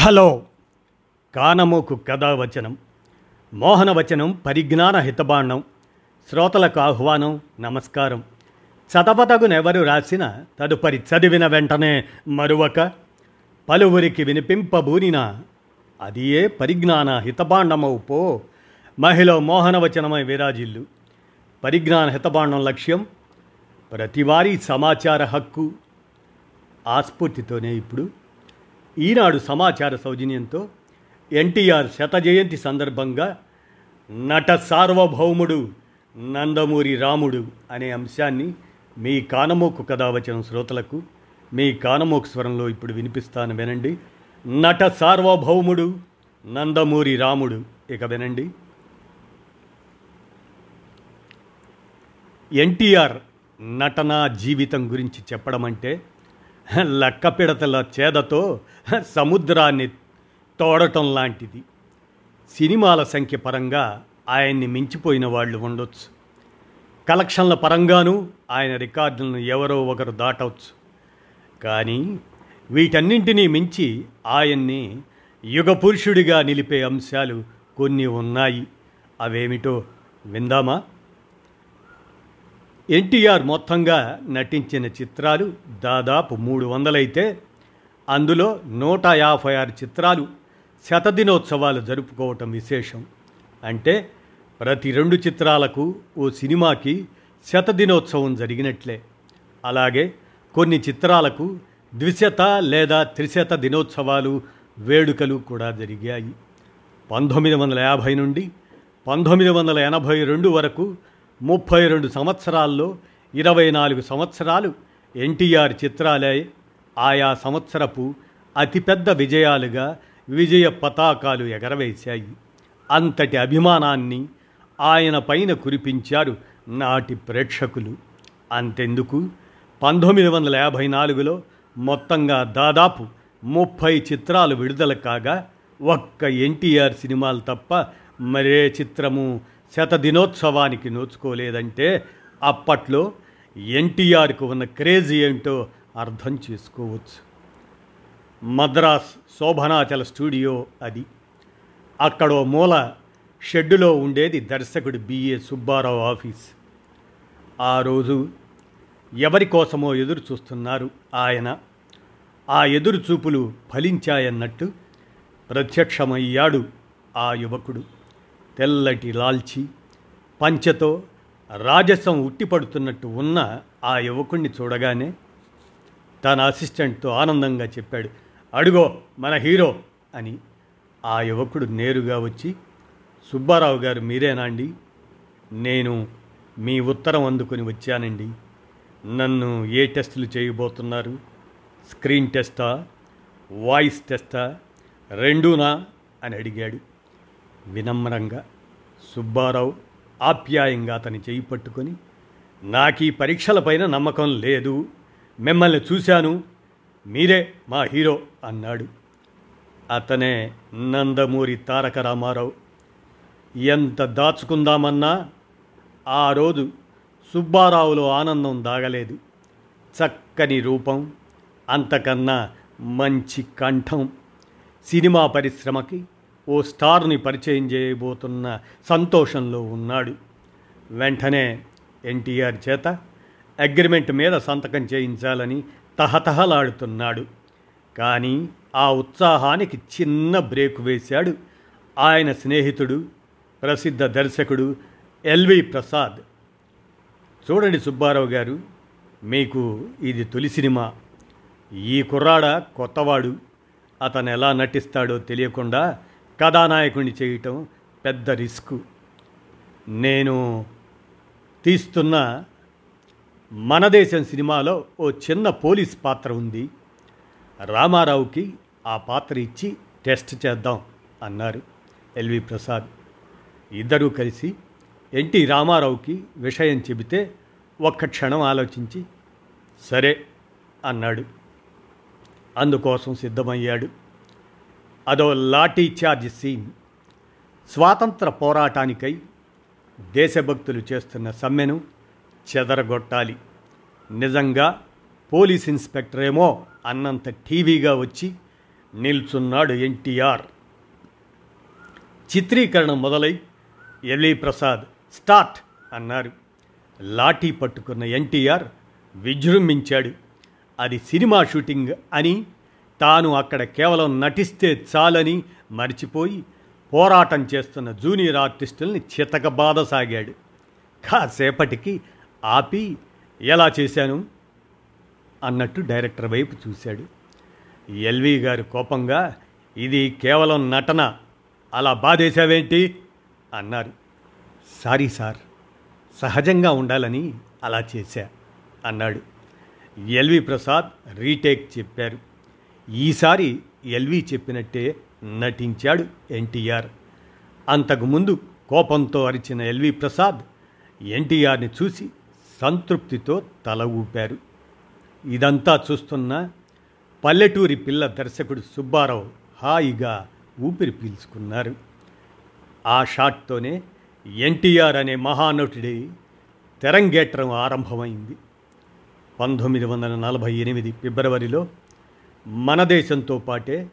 Hello. కానమోకు కథావచనం మోహనవచనం పరిజ్ఞాన హితబాండం శ్రోతలకు ఆహ్వానం నమస్కారం. చదవతగునెవరు రాసిన తదుపరి చదివిన వెంటనే మరువక పలువురికి వినిపింపబూనిన అది ఏ పరిజ్ఞాన హితబాండమవు పో. మహిళ మోహనవచనమై విరాజిల్లు. పరిజ్ఞాన హితబాండం లక్ష్యం ప్రతివారీ సమాచార హక్కు ఆస్ఫూర్తితోనే ఇప్పుడు ఈనాడు సమాచార సౌజన్యంతో ఎన్టీఆర్ శత జయంతి సందర్భంగా నట సార్వభౌముడు నందమూరి రాముడు అనే అంశాన్ని మీ కానమోకు కథావచనం శ్రోతలకు మీ కానమోకు స్వరంలో ఇప్పుడు వినిపిస్తాను వినండి. నట సార్వభౌముడు నందమూరి రాముడు ఇక వినండి. ఎన్టీఆర్ నటనా జీవితం గురించి చెప్పడం అంటే లక్కపిడతల చేదతో సముద్రాన్ని తోడటం లాంటిది. సినిమాల సంఖ్య పరంగా ఆయన్ని మించిపోయిన వాళ్ళు ఉండొచ్చు. కలెక్షన్ల పరంగానూ ఆయన రికార్డులను ఎవరో ఒకరు దాటవచ్చు. కానీ వీటన్నింటినీ మించి ఆయన్ని యుగ పురుషుడిగా నిలిపే అంశాలు కొన్ని ఉన్నాయి. అవేమిటో విందామా? ఎన్టీఆర్ మొత్తంగా నటించిన చిత్రాలు దాదాపు మూడు వందలైతే అందులో నూట యాభై ఆరు చిత్రాలు శతదినోత్సవాలు జరుపుకోవటం విశేషం. అంటే ప్రతి రెండు చిత్రాలకు ఓ సినిమాకి శతదినోత్సవం జరిగినట్లే. అలాగే కొన్ని చిత్రాలకు ద్విశత లేదా త్రిశత దినోత్సవాలు వేడుకలు కూడా జరిగాయి. పంతొమ్మిది వందల యాభై నుండి పంతొమ్మిది వందల ఎనభై రెండు వరకు ముప్పై రెండు సంవత్సరాల్లో ఇరవై నాలుగు సంవత్సరాలు ఎన్టీఆర్ చిత్రాలే. ఆయా సంవత్సరపు అతిపెద్ద విజయాలుగా విజయ పతాకాలు ఎగరవేశాయి. అంతటి అభిమానాన్ని ఆయన పైన కురిపించారు నాటి ప్రేక్షకులు. అంతెందుకు? పంతొమ్మిది వందల యాభై నాలుగులో మొత్తంగా దాదాపు ముప్పై చిత్రాలు విడుదల కాగా ఒక్క ఎన్టీఆర్ సినిమాలు తప్ప మరే చిత్రము శత దినోత్సవానికి నోచుకోలేదంటే అప్పట్లో ఎన్టీఆర్కు ఉన్న క్రేజ్ ఏంటో అర్థం చేసుకోవచ్చు. మద్రాస్ శోభనాచల స్టూడియో అది. అక్కడో మూల షెడ్డులో ఉండేది దర్శకుడు బిఏ సుబ్బారావు ఆఫీస్. ఆ రోజు ఎవరి కోసమో ఎదురు చూస్తున్నారు ఆయన. ఆ ఎదురు చూపులు ఫలించాయన్నట్టు ప్రత్యక్షమయ్యాడు ఆ యువకుడు. తెల్లటి లాల్చి పంచతో రాజసం ఉట్టిపడుతున్నట్టు ఉన్న ఆ యువకుణ్ణి చూడగానే తన అసిస్టెంట్తో ఆనందంగా చెప్పాడు అడుగో మన హీరో అని. ఆ యువకుడు నేరుగా వచ్చి సుబ్బారావు గారు మీరేనా అండి? నేను మీ ఉత్తరం అందుకొని వచ్చానండి. నన్ను ఏ టెస్టులు చేయబోతున్నారు? స్క్రీన్ టెస్టా? వాయిస్ టెస్టా? రెండూనా? అని అడిగాడు. వినమ్రంగా సుబ్బారావు ఆప్యాయంగా అతని చేయి పట్టుకొని నాకు ఈ పరీక్షలపైన నమ్మకం లేదు. మిమ్మల్ని చూశాను. మీరే మా హీరో అన్నాడు. అతనే నందమూరి తారక రామారావు ఎంత దాచుకుందామన్నా ఆ రోజు సుబ్బారావులో ఆనందం దాగలేదు. చక్కని రూపం అంతకన్నా మంచి కంఠం సినిమా పరిశ్రమకి ఓ స్టార్ని పరిచయం చేయబోతున్న సంతోషంలో ఉన్నాడు. వెంటనే ఎన్టీఆర్ చేత అగ్రిమెంట్ మీద సంతకం చేయించాలని తహతహలాడుతున్నాడు. కానీ ఆ ఉత్సాహానికి చిన్న బ్రేక్ వేశాడు ఆయన స్నేహితుడు ప్రసిద్ధ దర్శకుడు ఎల్వి ప్రసాద్. చూడండి సుబ్బారావు గారు మీకు ఇది తొలి సినిమా. ఈ కుర్రాడ కొత్తవాడు. అతను ఎలా నటిస్తాడో తెలియకుండా కథానాయకుడిని చేయటం పెద్ద రిస్క్. నేను తీస్తున్న మన దేశం సినిమాలో ఓ చిన్న పోలీస్ పాత్ర ఉంది. రామారావుకి ఆ పాత్ర ఇచ్చి టెస్ట్ చేద్దాం అన్నారు ఎల్వి ప్రసాద్. ఇద్దరూ కలిసి ఎన్టీ రామారావుకి విషయం చెబితే ఒక్క క్షణం ఆలోచించి సరే అన్నాడు. అందుకోసం సిద్ధమయ్యాడు. అదో లాఠీ చార్జ్ సీన్. స్వాతంత్ర పోరాటానికై దేశభక్తులు చేస్తున్న సమ్మెను చెదరగొట్టాలి. నిజంగా పోలీస్ ఇన్స్పెక్టర్ ఏమో అన్నంత టీవీగా వచ్చి నిల్చున్నాడు ఎన్టీఆర్. చిత్రీకరణ మొదలై ఎల్వి ప్రసాద్ స్టార్ట్ అన్నారు. లాఠీ పట్టుకున్న ఎన్టీఆర్ విజృంభించాడు. అది సినిమా షూటింగ్ అని తాను అక్కడ కేవలం నటిస్తే చాలని మర్చిపోయి పోరాటం చేస్తున్న జూనియర్ ఆర్టిస్టుల్ని చితకబాదసాగాడు కాసేపటికి ఆపి ఎలా చేశాను? అన్నట్టు డైరెక్టర్ వైపు చూశాడు. ఎల్వి గారు కోపంగా ఇది కేవలం నటన. అలా బాధేశావేంటి? అన్నారు. సారీ సార్ సహజంగా ఉండాలని అలా చేశా అన్నాడు. ఎల్వి ప్రసాద్ రీటేక్ చెప్పారు. ఈసారి ఎల్వి చెప్పినట్టే నటించాడు ఎన్టీఆర్. అంతకుముందు కోపంతో అరిచిన ఎల్వి ప్రసాద్ ఎన్టీఆర్ని చూసి సంతృప్తితో తల ఊపారు. ఇదంతా చూస్తున్న పల్లెటూరి పిల్ల దర్శకుడు సుబ్బారావు హాయిగా ఊపిరి పీల్చుకున్నారు. ఆ షాట్తోనే ఎన్టీఆర్ అనే మహానటుడి తెరంగేట్రం ఆరంభమైంది. పంతొమ్మిది వందల నలభై ఎనిమిది ఫిబ్రవరిలో మన దేశంతో పాటే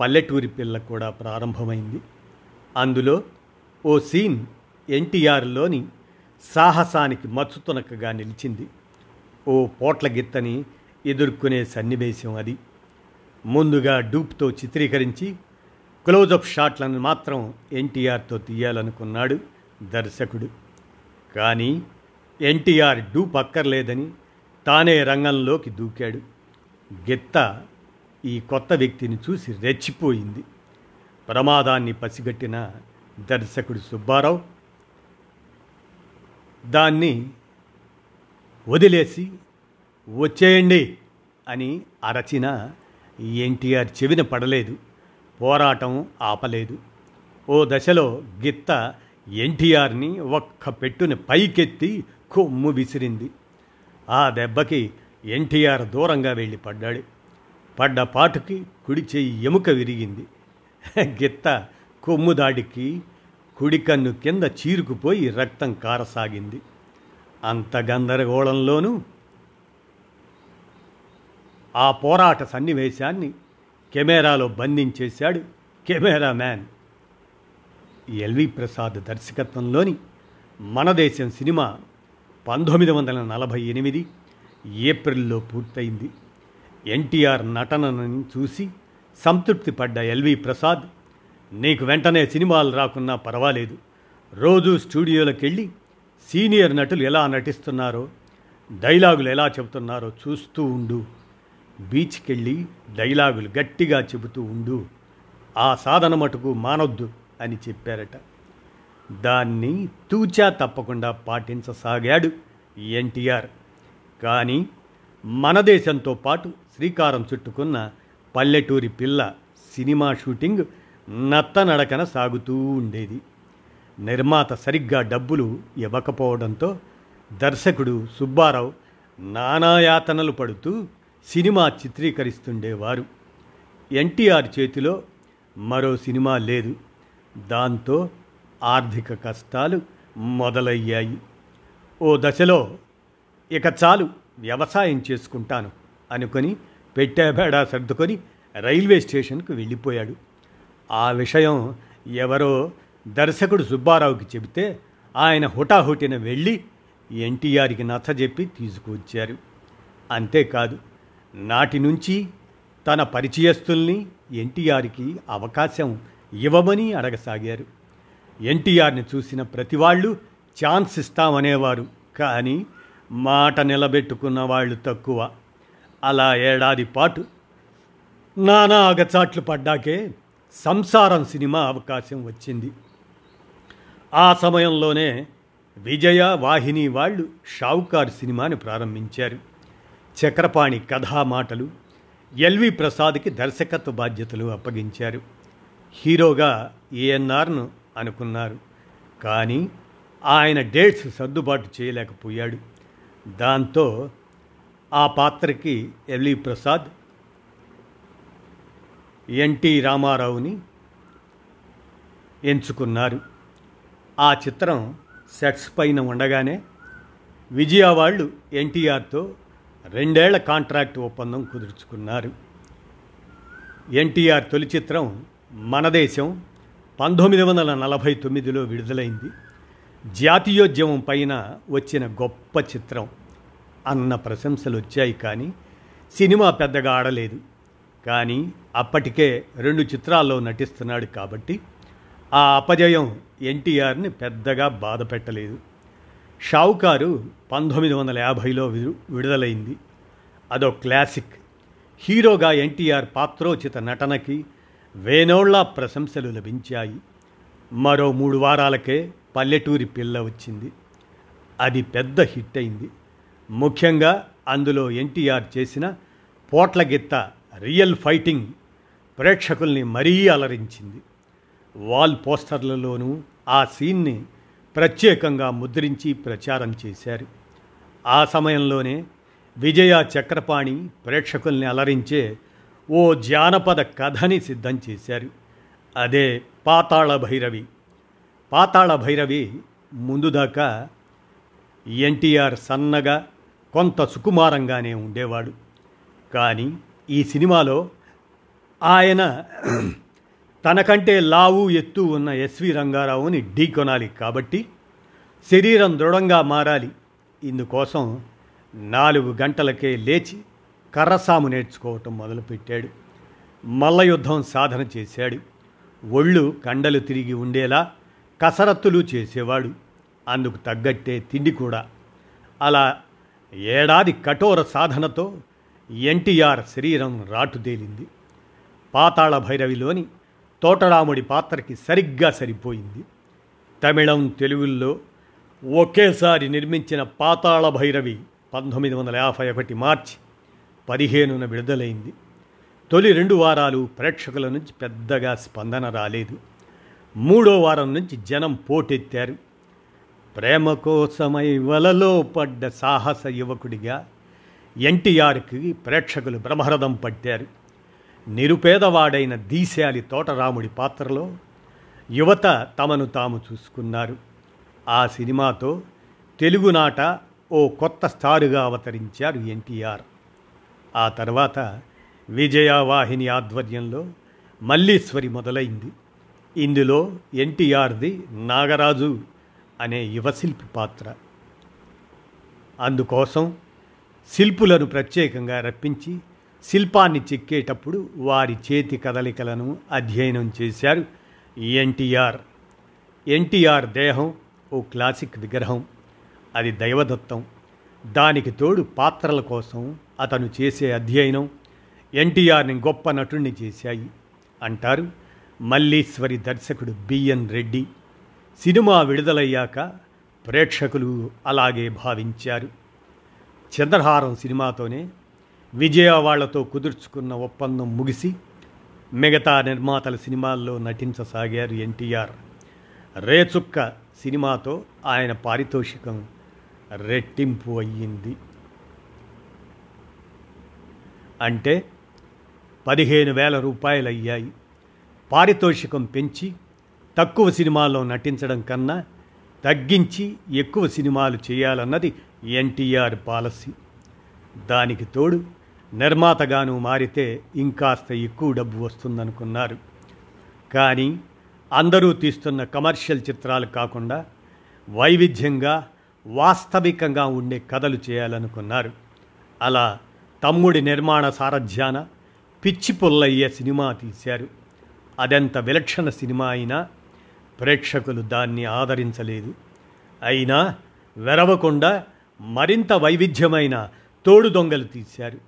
పల్లెటూరి పిల్ల కూడా ప్రారంభమైంది. అందులో ఓ సీన్ ఎన్టీఆర్లోని సాహసానికి మచ్చుతునకగా నిలిచింది. ఓ పోట్ల గిత్తని ఎదుర్కొనే సన్నివేశం అది. ముందుగా డూప్తో చిత్రీకరించి క్లోజప్ షాట్లను మాత్రం ఎన్టీఆర్తో తీయాలనుకున్నాడు దర్శకుడు. కానీ ఎన్టీఆర్ డూప్ అక్కర్లేదని తానే రంగంలోకి దూకాడు. గిత్త ఈ కొత్త వ్యక్తిని చూసి రెచ్చిపోయింది. ప్రమాదాన్ని పసిగట్టిన దర్శకుడు సుబ్బారావు దాన్ని వదిలేసి వచ్చేయండి అని అరచిన ఎన్టీఆర్ చెవిన పడలేదు. పోరాటం ఆపలేదు. ఓ దశలో గిత్త ఎన్టీఆర్ని ఒక్క పెట్టుని పైకెత్తి కొమ్ము విసిరింది. ఆ దెబ్బకి ఎన్టీఆర్ దూరంగా వెళ్ళి పడ్డాడు. పడ్డ పాటుకి కుడి చెయ్యి ఎముక విరిగింది. గిత్త కొమ్ము దాడికి కుడి కన్ను కింద చీరుకుపోయి రక్తం కారసాగింది. అంత గందరగోళంలోనూ ఆ పోరాట సన్నివేశాన్ని కెమెరాలో బంధించేశాడు కెమెరామ్యాన్ ఎల్వి ప్రసాద్ దర్శకత్వంలోని మన దేశం సినిమా పంతొమ్మిది వందల నలభై ఎనిమిది ఏప్రిల్లో పూర్తయింది. ఎన్టీఆర్ నటనను చూసి సంతృప్తి పడ్డ ఎల్వి ప్రసాద్ నీకు వెంటనే సినిమాలు రాకున్నా పర్వాలేదు. రోజు స్టూడియోలకు వెళ్ళి సీనియర్ నటులు ఎలా నటిస్తున్నారో డైలాగులు ఎలా చెబుతున్నారో చూస్తూ ఉండు. బీచ్కి వెళ్ళి డైలాగులు గట్టిగా చెబుతూ ఉండు. ఆ సాధన మటుకు మానొద్దు అని చెప్పారట. దాన్ని తూచా తప్పకుండా పాటించసాగాడు ఎన్టీఆర్. కానీ మన దేశంతో పాటు శ్రీకారం చుట్టుకున్న పల్లెటూరి పిల్ల సినిమా షూటింగ్ నత్తనడకన సాగుతూ ఉండేది. నిర్మాత సరిగ్గా డబ్బులు ఇవ్వకపోవడంతో దర్శకుడు సుబ్బారావు నానాయాతనలు పడుతూ సినిమా చిత్రీకరిస్తుండేవారు. ఎన్టీఆర్ చేతిలో మరో సినిమా లేదు. దాంతో ఆర్థిక కష్టాలు మొదలయ్యాయి. ఓ దశలో ఇక చాలు వ్యవసాయం చేసుకుంటాను. అనుకొని పెట్టాబేడా సర్దుకొని రైల్వే స్టేషన్కు వెళ్ళిపోయాడు. ఆ విషయం ఎవరో దర్శకుడు సుబ్బారావుకి చెబితే ఆయన హుటాహుటిన వెళ్ళి ఎన్టీఆర్కి నచ్చజెప్పి తీసుకువచ్చారు. అంతేకాదు నాటి నుంచి తన పరిచయస్తుల్ని ఎన్టీఆర్కి అవకాశం ఇవ్వమని అడగసాగారు. ఎన్టీఆర్ని చూసిన ప్రతి వాళ్ళు ఛాన్స్ ఇస్తామనేవారు కానీ మాట నిలబెట్టుకున్న వాళ్ళు తక్కువ. అలా ఏడాది పాటు నానా అగచాట్లు పడ్డాకే సంసారం సినిమా అవకాశం వచ్చింది. ఆ సమయంలోనే విజయ వాహిని వాళ్ళు షావుకార్ సినిమాని ప్రారంభించారు. చక్రపాణి కథామాటలు ఎల్వి ప్రసాద్కి దర్శకత్వ బాధ్యతలు అప్పగించారు. హీరోగా ఏఎన్ఆర్ను అనుకున్నారు. కానీ ఆయన డేట్స్ సర్దుబాటు చేయలేకపోయాడు. దాంతో ఆ పాత్రకి ఎల్వి ప్రసాద్ ఎన్టీ రామారావుని ఎంచుకున్నారు. ఆ చిత్రం సెట్స్ పైన ఉండగానే విజయ వాళ్ళు ఎన్టీఆర్తో రెండేళ్ళ కాంట్రాక్ట్ ఒప్పందం కుదుర్చుకున్నారు. ఎన్టీఆర్ తొలి చిత్రం మన దేశం పంతొమ్మిది వందల నలభై తొమ్మిదిలో విడుదలైంది. జాతీయోద్యమం పైన వచ్చిన గొప్ప చిత్రం. అన్న ప్రశంసలు వచ్చాయి కానీ సినిమా పెద్దగా ఆడలేదు. కానీ అప్పటికే రెండు చిత్రాల్లో నటిస్తున్నాడు కాబట్టి ఆ అపజయం ఎన్టీఆర్ని పెద్దగా బాధ పెట్టలేదు. షావుకారు పంతొమ్మిది వందల యాభైలో విడుదలైంది. అదో క్లాసిక్. హీరోగా ఎన్టీఆర్ పాత్రోచిత నటనకి వేనోళ్ళ ప్రశంసలు లభించాయి. మరో మూడు వారాలకే పల్లెటూరి పిల్ల వచ్చింది. అది పెద్ద హిట్ అయింది. ముఖ్యంగా అందులో ఎన్టీఆర్ చేసిన పోట్లగిత్త రియల్ ఫైటింగ్ ప్రేక్షకుల్ని మరీ అలరించింది. వాల్ పోస్టర్లలోనూ ఆ సీన్ని ప్రత్యేకంగా ముద్రించి ప్రచారం చేశారు. ఆ సమయంలోనే విజయ చక్రపాణి ప్రేక్షకుల్ని అలరించే ఓ జానపద కథని సిద్ధం చేశారు. అదే పాతాళ భైరవి. పాతాళ భైరవి ముందు దాకా ఎన్టీఆర్ సన్నగా కొంత సుకుమారంగానే ఉండేవాడు. కానీ ఈ సినిమాలో ఆయన తనకంటే లావు ఎత్తు ఉన్న ఎస్వి రంగారావుని ఢీ కొనాలి కాబట్టి శరీరం దృఢంగా మారాలి. ఇందుకోసం నాలుగు గంటలకే లేచి కర్రసాము నేర్చుకోవటం మొదలుపెట్టాడు. మల్లయుద్ధం సాధన చేశాడు. ఒళ్ళు కండలు తిరిగి ఉండేలా కసరత్తులు చేసేవాడు. అందుకు తగ్గట్టే తిండి కూడా. అలా ఏడాది కఠోర సాధనతో ఎన్టీఆర్ శరీరం రాటుదేలింది. పాతాళ భైరవిలోని తోటరాముడి పాత్రకి సరిగ్గా సరిపోయింది. తమిళం తెలుగుల్లో ఒకేసారి నిర్మించిన పాతాళ భైరవి పంతొమ్మిది వందల యాభై ఒకటి మార్చి పదిహేనున విడుదలైంది. తొలి రెండు వారాలు ప్రేక్షకుల నుంచి పెద్దగా స్పందన రాలేదు. మూడో వారం నుంచి జనం పోటెత్తారు. ప్రేమ కోసమై వలలో పడ్డ సాహస యువకుడిగా ఎన్టీఆర్కి ప్రేక్షకులు బ్రహ్మరథం పట్టారు. నిరుపేదవాడైన దీశాలి తోటరాముడి పాత్రలో యువత తమను తాము చూసుకున్నారు. ఆ సినిమాతో తెలుగునాట ఓ కొత్త స్టారుగా అవతరించారు ఎన్టీఆర్. ఆ తర్వాత విజయవాహిని ఆధ్వర్యంలో మల్లీశ్వరి మొదలైంది. ఇందులో ఎన్టీఆర్ది నాగరాజు అనే యువశిల్పి పాత్ర. అందుకోసం శిల్పులను ప్రత్యేకంగా రప్పించి శిల్పాన్ని చెక్కేటప్పుడు వారి చేతి కదలికలను అధ్యయనం చేశారు ఎన్టీఆర్. ఎన్టీఆర్ దేహం ఓ క్లాసిక్ విగ్రహం. అది దైవదత్తం. దానికి తోడు పాత్రల కోసం అతను చేసే అధ్యయనం ఎన్టీఆర్ని గొప్ప నటుణ్ణి చేశాయి అంటారు మల్లీశ్వరి దర్శకుడు బిఎన్ రెడ్డి. సినిమా విడుదలయ్యాక ప్రేక్షకులు అలాగే భావించారు. చంద్రహారం సినిమాతోనే విజయ వాళ్ళతో కుదుర్చుకున్న ఒప్పందం ముగిసి మిగతా నిర్మాతల సినిమాల్లో నటించసాగారు ఎన్టీఆర్. రేచుక్క సినిమాతో ఆయన పారితోషికం రెట్టింపు అయ్యింది. అంటే పదిహేను వేల రూపాయలు అయ్యాయి పారితోషికం పెంచి తక్కువ సినిమాల్లో నటించడం కన్నా తగ్గించి ఎక్కువ సినిమాలు చేయాలన్నది ఎన్టీఆర్ పాలసీ. దానికి తోడు నిర్మాతగాను మారితే ఇంకాస్త ఎక్కువ డబ్బు వస్తుందనుకున్నారు. కానీ అందరూ తీస్తున్న కమర్షియల్ చిత్రాలు కాకుండా వైవిధ్యంగా వాస్తవికంగా ఉండే కథలు చేయాలనుకున్నారు. అలా తమ్ముడి నిర్మాణ సారథ్యాన పిచ్చి పుల్లయ్యే సినిమా తీశారు. అదెంత విలక్షణ సినిమా అయినా ప్రేక్షకులు దాన్ని ఆదరించలేదు. అయినా వెరవకుండా మరింత వైవిధ్యమైన తోడు దొంగలు తీశారు.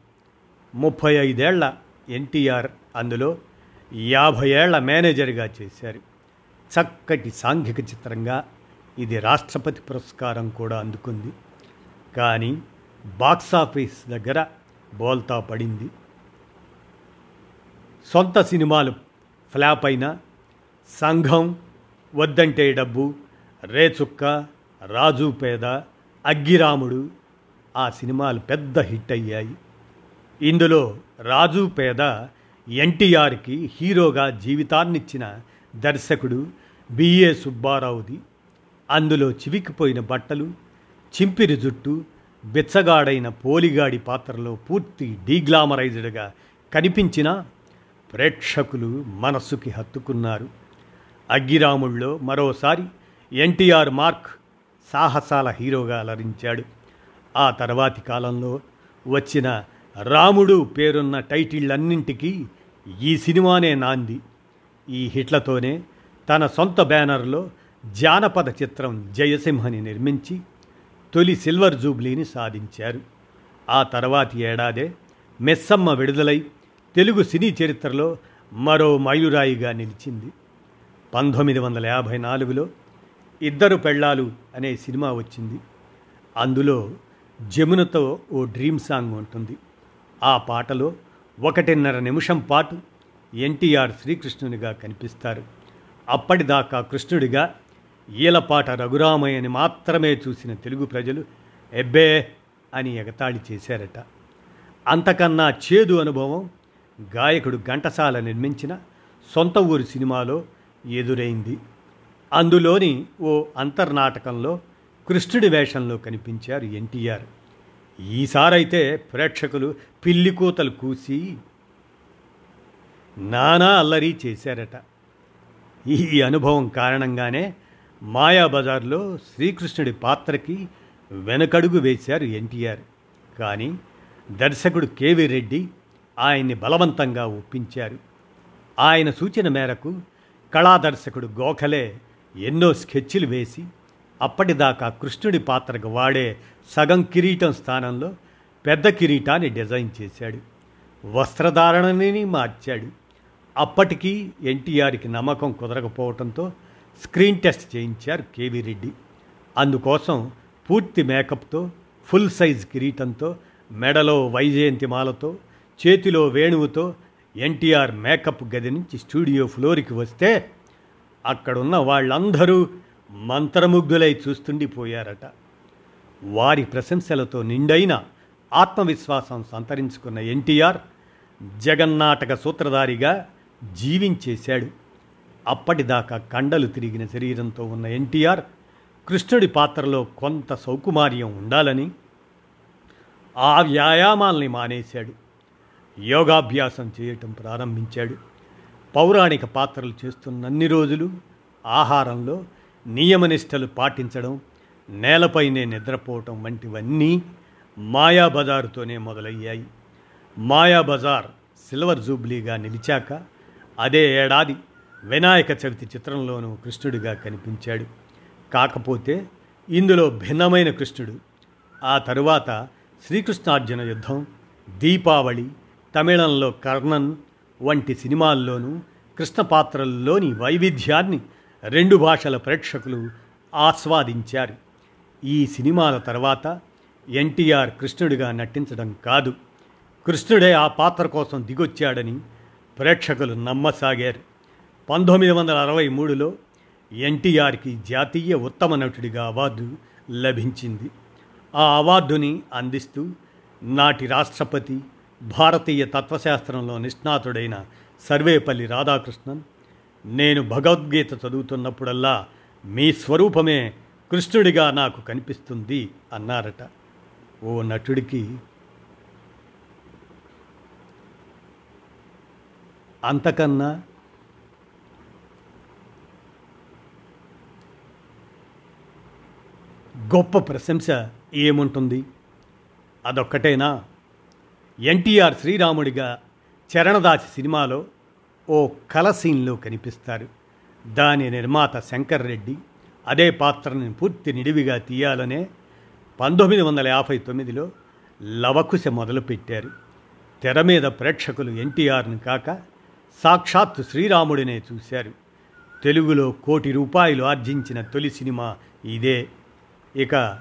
ముప్పై ఐదేళ్ళ ఎన్టీఆర్ అందులో యాభై ఏళ్ళ మేనేజర్గా చేశారు. చక్కటి సాంఘిక చిత్రంగా ఇది రాష్ట్రపతి పురస్కారం కూడా అందుకుంది. కానీ బాక్సాఫీస్ దగ్గర బోల్తా పడింది. సొంత సినిమాలు ఫ్లాప్ అయిన సంఘం వద్దంటే డబ్బు రేచుక్క రాజు పేద అగ్గిరాముడు ఆ సినిమాలు పెద్ద హిట్ అయ్యాయి. ఇందులో రాజు పేద ఎన్టీఆర్కి హీరోగా జీవితాన్నిచ్చిన దర్శకుడు బిఏ సుబ్బారావుది. అందులో చివికిపోయిన బట్టలు చింపిరి జుట్టు బిచ్చగాడైన పోలిగాడి పాత్రలో పూర్తి డీగ్లామరైజ్డ్గా కనిపించిన ప్రేక్షకులు మనస్సుకి హత్తుకున్నారు. అగ్గిరాముల్లో మరోసారి ఎన్టీఆర్ మార్క్ సాహసాల హీరోగా అలరించాడు. ఆ తర్వాతి కాలంలో వచ్చిన రాముడు పేరున్న టైటిళ్ళన్నింటికీ ఈ సినిమానే నాంది. ఈ హిట్లతోనే తన సొంత బ్యానర్లో జానపద చిత్రం జయసింహని నిర్మించి తొలి సిల్వర్ జూబ్లీని సాధించారు. ఆ తర్వాతి ఏడాదే మెస్సమ్మ విడుదలై తెలుగు సినీ చరిత్రలో మరో మైలురాయిగా నిలిచింది. పంతొమ్మిది వందల యాభై నాలుగులో ఇద్దరు పెళ్ళాలు అనే సినిమా వచ్చింది. అందులో జమునతో ఓ డ్రీమ్ సాంగ్ ఉంటుంది. ఆ పాటలో ఒకటిన్నర నిమిషం పాటు ఎన్టీఆర్ శ్రీకృష్ణునిగా కనిపిస్తారు. అప్పటిదాకా కృష్ణుడిగా ఈలపాట రఘురామయ్యని మాత్రమే చూసిన తెలుగు ప్రజలు ఎబ్బే అని ఎగతాళి చేశారట. అంతకన్నా చేదు అనుభవం గాయకుడు ఘంటసాల నిర్మించిన సొంత ఊరు సినిమాలో ఎదురైంది. అందులోని ఓ అంతర్నాటకంలో కృష్ణుడి వేషంలో కనిపించారు ఎన్టీఆర్. ఈసారైతే ప్రేక్షకులు పిల్లి కూతలు కూసి నానా అల్లరి చేశారట. ఈ అనుభవం కారణంగానే మాయాబజార్లో శ్రీకృష్ణుడి పాత్రకి వెనకడుగు వేశారు ఎన్టీఆర్. కానీ దర్శకుడు కేవి రెడ్డి ఆయన్ని బలవంతంగా ఒప్పించారు. ఆయన సూచన మేరకు కళాదర్శకుడు గోఖలే ఎన్నో స్కెచ్లు వేసి అప్పటిదాకా కృష్ణుడి పాత్రకు వాడే సగం కిరీటం స్థానంలో పెద్ద కిరీటాన్ని డిజైన్ చేశాడు. వస్త్రధారణని మార్చాడు. అప్పటికీ ఎన్టీఆర్కి నమ్మకం కుదరకపోవడంతో స్క్రీన్ టెస్ట్ చేయించారు కేవీ రెడ్డి. అందుకోసం పూర్తి మేకప్తో ఫుల్ సైజ్ కిరీటంతో మెడలో వైజయంతిమాలతో చేతిలో వేణువుతో ఎన్టీఆర్ మేకప్ గది నుంచి స్టూడియో ఫ్లోర్కి వస్తే అక్కడున్న వాళ్ళందరూ మంత్రముగ్ధులై చూస్తుండిపోయారట. వారి ప్రశంసలతో నిండైన ఆత్మవిశ్వాసం సంతరించుకున్న ఎన్టీఆర్ జగన్నాటక సూత్రధారిగా జీవించేశాడు. అప్పటిదాకా కండలు తిరిగిన శరీరంతో ఉన్న ఎన్టీఆర్ కృష్ణుడి పాత్రలో కొంత సౌకుమార్యం ఉండాలని ఆ వ్యాయామాల్ని మానేశాడు. యోగాభ్యాసం చేయటం ప్రారంభించాడు. పౌరాణిక పాత్రలు చేస్తున్నన్ని రోజులు ఆహారంలో నియమనిష్టలు పాటించడం నేలపైనే నిద్రపోవటం వంటివన్నీ మాయాబజారుతోనే మొదలయ్యాయి. మాయాబజార్ సిల్వర్ జూబ్లీగా నిలిచాక అదే ఏడాది వినాయక చవితి చిత్రంలోనూ కృష్ణుడిగా కనిపించాడు. కాకపోతే ఇందులో భిన్నమైన కృష్ణుడు ఆ తరువాత శ్రీకృష్ణార్జున యుద్ధం దీపావళి తమిళంలో కర్ణన్ వంటి సినిమాల్లోనూ కృష్ణ పాత్రల్లోని వైవిధ్యాన్ని రెండు భాషల ప్రేక్షకులు ఆస్వాదించారు. ఈ సినిమాల తర్వాత ఎన్టీఆర్ కృష్ణుడిగా నటించడం కాదు కృష్ణుడే ఆ పాత్ర కోసం దిగొచ్చాడని ప్రేక్షకులు నమ్మసాగారు. పంతొమ్మిది వందల అరవై మూడులో ఎన్టీఆర్కి జాతీయ ఉత్తమ నటుడిగా అవార్డు లభించింది. ఆ అవార్డుని అందిస్తూ నాటి రాష్ట్రపతి భారతీయ తత్వశాస్త్రంలో నిష్ణాతుడైన సర్వేపల్లి రాధాకృష్ణన్ నేను భగవద్గీత చదువుతున్నప్పుడల్లా మీ స్వరూపమే కృష్ణుడిగా నాకు కనిపిస్తుంది అన్నారట. ఓ నటుడికి అంతకన్నా గొప్ప ప్రశంస ఏముంటుంది? అదొక్కటేనా? ఎన్టీఆర్ శ్రీరాముడిగా చరణదాసి సినిమాలో ఓ కల సీన్లో కనిపిస్తారు. దాని నిర్మాత శంకర్ రెడ్డి అదే పాత్రని పూర్తి నిడివిగా తీయాలనే పంతొమ్మిది వందల యాభై తొమ్మిదిలో లవకుశ మొదలుపెట్టారు. తెర మీద ప్రేక్షకులు ఎన్టీఆర్ని కాక సాక్షాత్తు శ్రీరాముడినే చూశారు. తెలుగులో కోటి రూపాయలు ఆర్జించిన తొలి సినిమా ఇదే. ఇక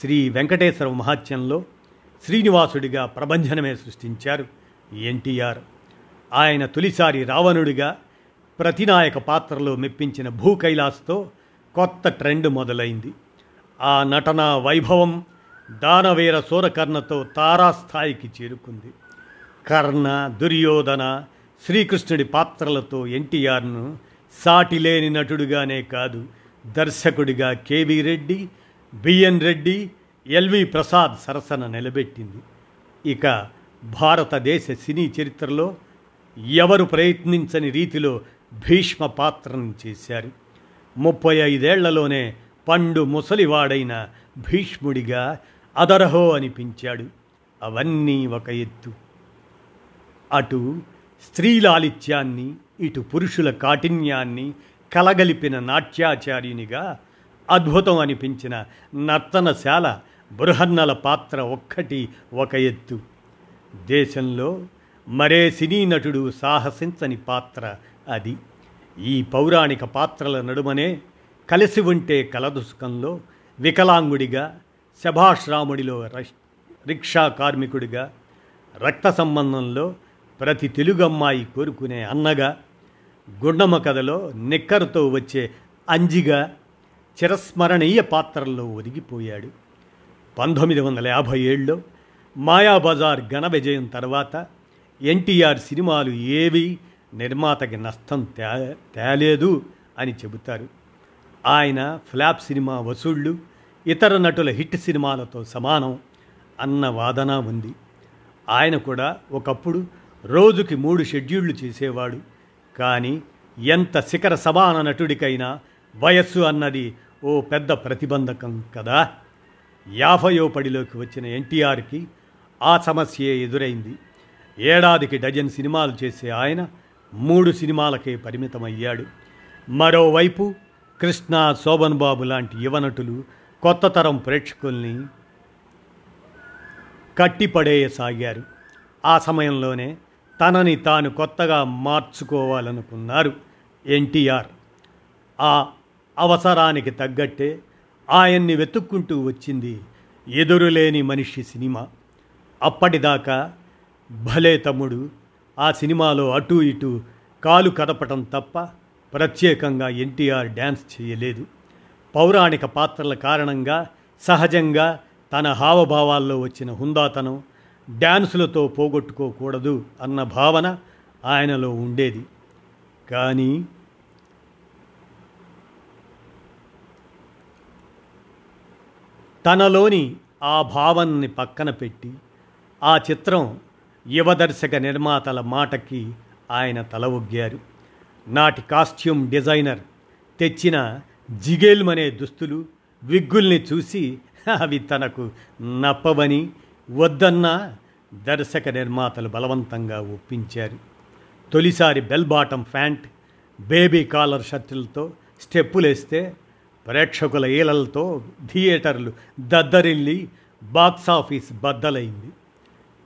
శ్రీ వెంకటేశ్వర మహాత్యంలో శ్రీనివాసుడిగా ప్రభంజనమే సృష్టించారు. ఎన్టీఆర్ ఆయన తొలిసారి రావణుడిగా ప్రతినాయక పాత్రలో మెప్పించిన భూ కైలాస్తో కొత్త ట్రెండ్ మొదలైంది. ఆ నటన వైభవం దానవీర సూరకర్ణతో తారాస్థాయికి చేరుకుంది. కర్ణ దుర్యోధన శ్రీకృష్ణుడి పాత్రలతో ఎన్టీఆర్ను సాటిలేని నటుడిగానే కాదు దర్శకుడిగా KV Reddy B N Reddy LV Prasad సరసన నిలబెట్టింది. ఇక భారతదేశ సినీ చరిత్రలో ఎవరు ప్రయత్నించని రీతిలో భీష్మ పాత్రను చేశారు. ముప్పై ఐదేళ్ళలోనే పండు ముసలివాడైన భీష్ముడిగా అదరహో అనిపించాడు. అవన్నీ ఒక ఎత్తు. అటు స్త్రీలాలిత్యాన్ని ఇటు పురుషుల కాఠిన్యాన్ని కలగలిపిన నాట్యాచార్యునిగా అద్భుతం అనిపించిన నర్తనశాల బృహన్నల పాత్ర ఒక్కటి ఒక ఎత్తు. దేశంలో మరే సినీ నటుడు సాహసించని పాత్ర అది. ఈ పౌరాణిక పాత్రల నడుమనే కలిసి ఉంటే కలదుసుకంలో వికలాంగుడిగా శభాశ్రాముడిలో రిక్షా కార్మికుడిగా రక్త సంబంధంలో ప్రతి తెలుగు అమ్మాయి కోరుకునే అన్నగా గుండమ్మ కథలో నిక్కరుతో వచ్చే అంజిగా చిరస్మరణీయ పాత్రల్లో ఒదిగిపోయాడు. పంతొమ్మిది వందల యాభై ఏడులో మాయాబజార్ ఘన విజయం తర్వాత ఎన్టీఆర్ సినిమాలు ఏవి నిర్మాతకి నష్టం తే తేలేదు అని చెబుతారు. ఆయన ఫ్లాప్ సినిమా వసూళ్ళు ఇతర నటుల హిట్ సినిమాలతో సమానం అన్న వాదన ఉంది. ఆయన కూడా ఒకప్పుడు రోజుకి మూడు షెడ్యూళ్ళు చేసేవాడు. కానీ ఎంత శిఖర సమాన నటుడికైనా వయస్సు అన్నది ఓ పెద్ద ప్రతిబంధకం కదా. యాభయో పడిలోకి వచ్చిన ఎన్టీఆర్కి ఆ సమస్యే ఎదురైంది. ఏడాదికి డజన్ సినిమాలు చేసే ఆయన మూడు సినిమాలకే పరిమితమయ్యాడు. మరోవైపు కృష్ణ శోభన్ బాబు లాంటి యువనటులు కొత్త తరం ప్రేక్షకుల్ని కట్టిపడేయసాగారు. ఆ సమయంలోనే తనని తాను కొత్తగా మార్చుకోవాలనుకున్నారు ఎన్టీఆర్. ఆ అవసరానికి తగ్గట్టే ఆయన్ని వెతుక్కుంటూ వచ్చింది ఎదురులేని మనిషి సినిమా. అప్పటిదాకా భలే తమ్ముడు ఆ సినిమాలో అటు ఇటు కాలు కదపటం తప్ప ప్రత్యేకంగా ఎన్టీఆర్ డ్యాన్స్ చేయలేదు. పౌరాణిక పాత్రల కారణంగా సహజంగా తన హావభావాల్లో వచ్చిన హుందాతనం డ్యాన్సులతో పోగొట్టుకోకూడదు అన్న భావన ఆయనలో ఉండేది. కానీ తనలోని ఆ భావనని పక్కన పెట్టి ఆ చిత్రం యువదర్శక నిర్మాతల మాటకి ఆయన తల ఒగ్గారు. నాటి కాస్ట్యూమ్ డిజైనర్ తెచ్చిన జిగేల్మనే దుస్తులు విగ్గుల్ని చూసి అవి తనకు నప్పవని వద్దన్న దర్శక నిర్మాతలు బలవంతంగా ఒప్పించారు. తొలిసారి bell bottom pant baby collar షర్టులతో స్టెప్పులేస్తే ప్రేక్షకుల ఈలలతో థియేటర్లు దద్దరిల్లి బాక్సాఫీస్ బద్దలైంది.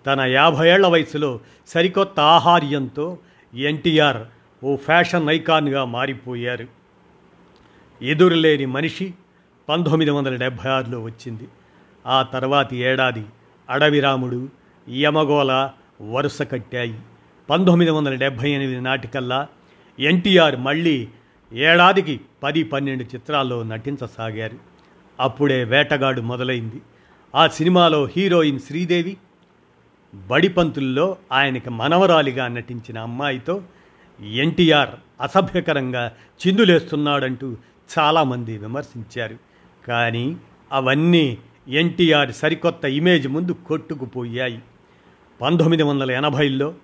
తన యాభై ఏళ్ళ వయసులో సరికొత్త ఆహార్యంతో ఎన్టీఆర్ ఓ ఫ్యాషన్ ఐకాన్గా మారిపోయారు. ఎదురులేని మనిషి పంతొమ్మిది వందల డెబ్భై ఆరులో వచ్చింది. ఆ తర్వాతి ఏడాది అడవిరాముడు యమగోళ వరుస కట్టాయి. పంతొమ్మిది వందల డెబ్భై ఎనిమిది నాటికల్లా ఎన్టీఆర్ మళ్ళీ ఏడాదికి పది పన్నెండు చిత్రాల్లో నటించసాగారు. అప్పుడే వేటగాడు మొదలైంది. ఆ సినిమాలో హీరోయిన్ శ్రీదేవి బడిపంతుల్లో ఆయనకి మనవరాలిగా నటించిన అమ్మాయితో ఎన్టీఆర్ అసభ్యకరంగా చిందులేస్తున్నాడంటూ చాలామంది విమర్శించారు. కానీ అవన్నీ ఎన్టీఆర్ సరికొత్త ఇమేజ్ ముందు కొట్టుకుపోయాయి. పంతొమ్మిది వందల ఎనభైలో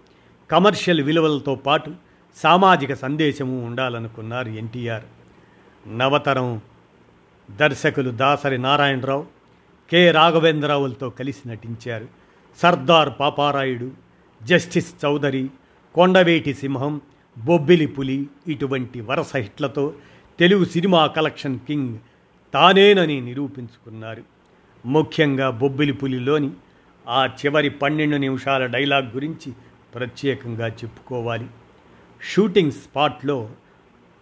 కమర్షియల్ విలువలతో పాటు సామాజిక సందేశము ఉండాలనుకున్నారు ఎన్టీఆర్. నవతరం దర్శకులు దాసరి నారాయణరావు కె. రాఘవేంద్రరావులతో కలిసి నటించారు. సర్దార్ పాపారాయుడు జస్టిస్ చౌదరి కొండవేటి సింహం బొబ్బిలి పులి ఇటువంటి వరస హిట్లతో తెలుగు సినిమా కలెక్షన్ కింగ్ తానేనని నిరూపించుకున్నారు. ముఖ్యంగా బొబ్బిలి పులిలోని ఆ చివరి పన్నెండు నిమిషాల డైలాగ్ గురించి ప్రత్యేకంగా చెప్పుకోవాలి. షూటింగ్ స్పాట్లో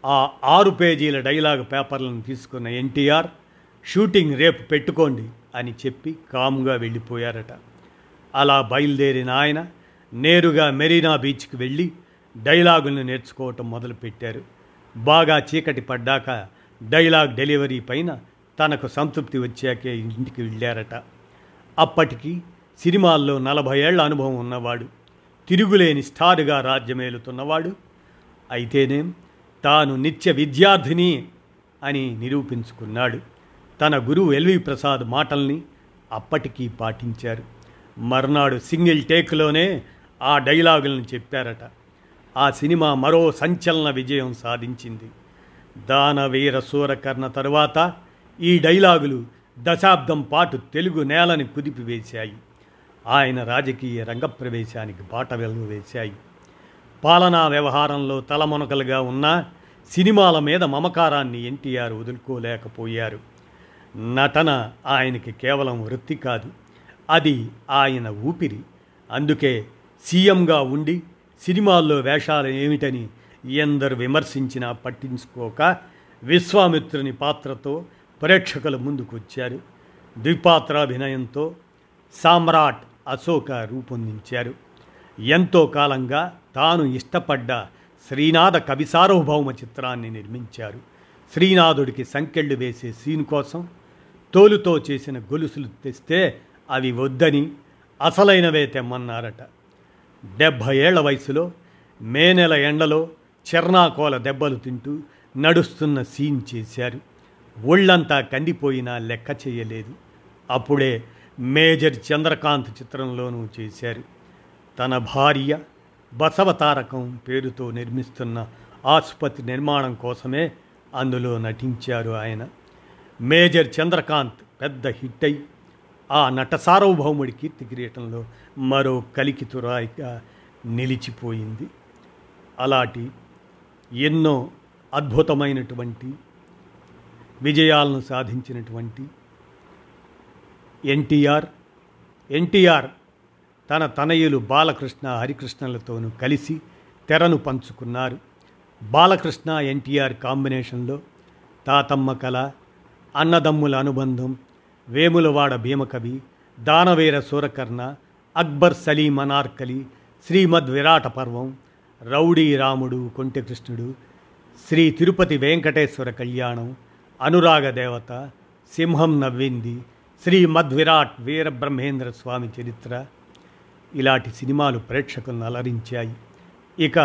ఆ ఆరు పేజీల డైలాగ్ పేపర్లను తీసుకున్న ఎన్టీఆర్ షూటింగ్ రేపు పెట్టుకోండి అని చెప్పి కామ్గా వెళ్ళిపోయారట. అలా బయలుదేరిన ఆయన నేరుగా మెరీనా బీచ్కి వెళ్ళి డైలాగులను నేర్చుకోవటం మొదలుపెట్టారు. బాగా చీకటి పడ్డాక డైలాగ్ డెలివరీ పైన తనకు సంతృప్తి వచ్చాకే ఇంటికి వెళ్ళారట. అప్పటికి సినిమాల్లో నలభై ఏళ్ళ అనుభవం ఉన్నవాడు తిరుగులేని స్టారుగా రాజ్యమేలుతున్నవాడు అయితేనేం తాను నిత్య విద్యార్థిని అని నిరూపించుకున్నాడు. తన గురువు ఎల్వి ప్రసాద్ మాటల్ని అప్పటికీ పాటించారు. మర్నాడు సింగిల్ టేక్లోనే ఆ డైలాగులను చెప్పారట. ఆ సినిమా మరో సంచలన విజయం సాధించింది. దానవీర సూరకర్ణ తరువాత ఈ డైలాగులు దశాబ్దం పాటు తెలుగు నేలని కుదిపివేశాయి. ఆయన రాజకీయ రంగప్రవేశానికి బాట వేశాయి పాలనా వ్యవహారంలో తలమునకలుగా ఉన్న సినిమాల మీద మమకారాన్ని ఎన్టీఆర్ వదులుకోలేకపోయారు. నటన ఆయనకి కేవలం వృత్తి కాదు అది ఆయన ఊపిరి. అందుకే సీఎంగా ఉండి సినిమాల్లో వేషాలు ఏమిటని ఎందరు విమర్శించినా పట్టించుకోక విశ్వామిత్రుని పాత్రతో ప్రేక్షకుల ముందుకొచ్చారు. ద్విపాత్రాభినయంతో సామ్రాట్ అశోక రూపొందించారు. ఎంతో కాలంగా తాను ఇష్టపడ్డ శ్రీనాథ కవి సార్వభౌమ చిత్రాన్ని నిర్మించారు. శ్రీనాథుడికి సంకెళ్ళు వేసే సీన్ కోసం తోలుతో చేసిన గొలుసులు తెస్తే అవి వద్దని అసలైనవే తెమ్మన్నారట. డెబ్భై ఏళ్ళ వయసులో మే నెల ఎండలో చెర్నాకోల దెబ్బలు తింటూ నడుస్తున్న సీన్ చేశారు. ఒళ్ళంతా కందిపోయినా లెక్క చేయలేదు. అప్పుడే మేజర్ చంద్రకాంత్ చిత్రంలోనూ చేశారు. తన భార్య బసవతారకం పేరుతో నిర్మిస్తున్న ఆసుపత్రి నిర్మాణం కోసమే అందులో నటించారు ఆయన. మేజర్ చంద్రకాంత్ పెద్ద హిట్ అయి ఆ నట సార్వభౌముడి కీర్తి కిరీటంలో మరో కలికితురాయిగా నిలిచిపోయింది. అలాంటి ఎన్నో అద్భుతమైనటువంటి విజయాలను సాధించినటువంటి ఎన్టీఆర్ ఎన్టీఆర్ తన తనయులు బాలకృష్ణ హరికృష్ణలతోనూ కలిసి తెరను పంచుకున్నారు. బాలకృష్ణ ఎన్టీఆర్ కాంబినేషన్లో తాతమ్మ కళ అన్నదమ్ముల అనుబంధం వేములవాడ భీమకవి దానవీర సూరకర్ణ అక్బర్ సలీం అనార్కలి శ్రీమద్ విరాట పర్వం రౌడీ రాముడు కొంటెకృష్ణుడు శ్రీ తిరుపతి వెంకటేశ్వర కళ్యాణం అనురాగ దేవత సింహం నవ్వింది శ్రీ మధ్విరాట్ వీరబ్రహ్మేంద్ర స్వామి చరిత్ర ఇలాంటి సినిమాలు ప్రేక్షకులను అలరించాయి. ఇక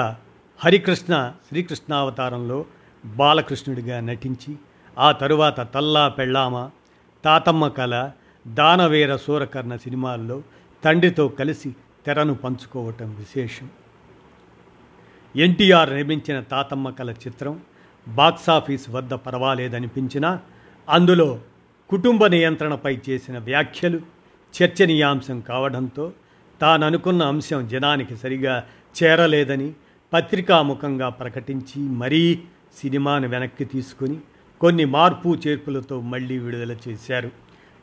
హరికృష్ణ శ్రీకృష్ణావతారంలో బాలకృష్ణుడిగా నటించి ఆ తరువాత తల్లా పెళ్ళామ తాతమ్మ కళ దానవీర సూరకర్ణ సినిమాల్లో తండ్రితో కలిసి తెరను పంచుకోవటం విశేషం. ఎన్టీఆర్ నిర్మించిన తాతమ్మ కళ చిత్రం బాక్సాఫీస్ వద్ద పర్వాలేదనిపించినా అందులో కుటుంబ నియంత్రణపై చేసిన వ్యాఖ్యలు చర్చనీయాంశం కావడంతో తాననుకున్న అంశం జనానికి సరిగా చేరలేదని పత్రికాముఖంగా ప్రకటించి మరీ సినిమాను వెనక్కి తీసుకుని కొన్ని మార్పు చేర్పులతో మళ్ళీ విడుదల చేశారు.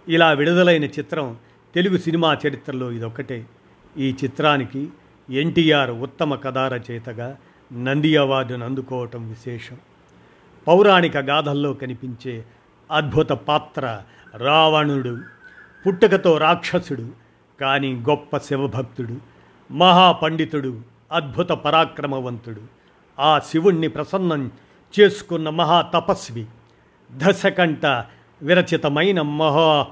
ఇలా విడుదలైన చిత్రం తెలుగు సినిమా చరిత్రలో ఇదొకటే ఈ చిత్రానికి ఎన్టీఆర్ ఉత్తమ కథా రచయితగా నంది అవార్డును అందుకోవటం విశేషం. పౌరాణిక గాథల్లో కనిపించే అద్భుత పాత్ర రావణుడు పుట్టుకతో రాక్షసుడు కానీ గొప్ప శివభక్తుడు మహాపండితుడు అద్భుత పరాక్రమవంతుడు. ఆ శివుణ్ణి ప్రసన్నం చేసుకున్న మహా తపస్వి దశకంట విరచితమైన మహా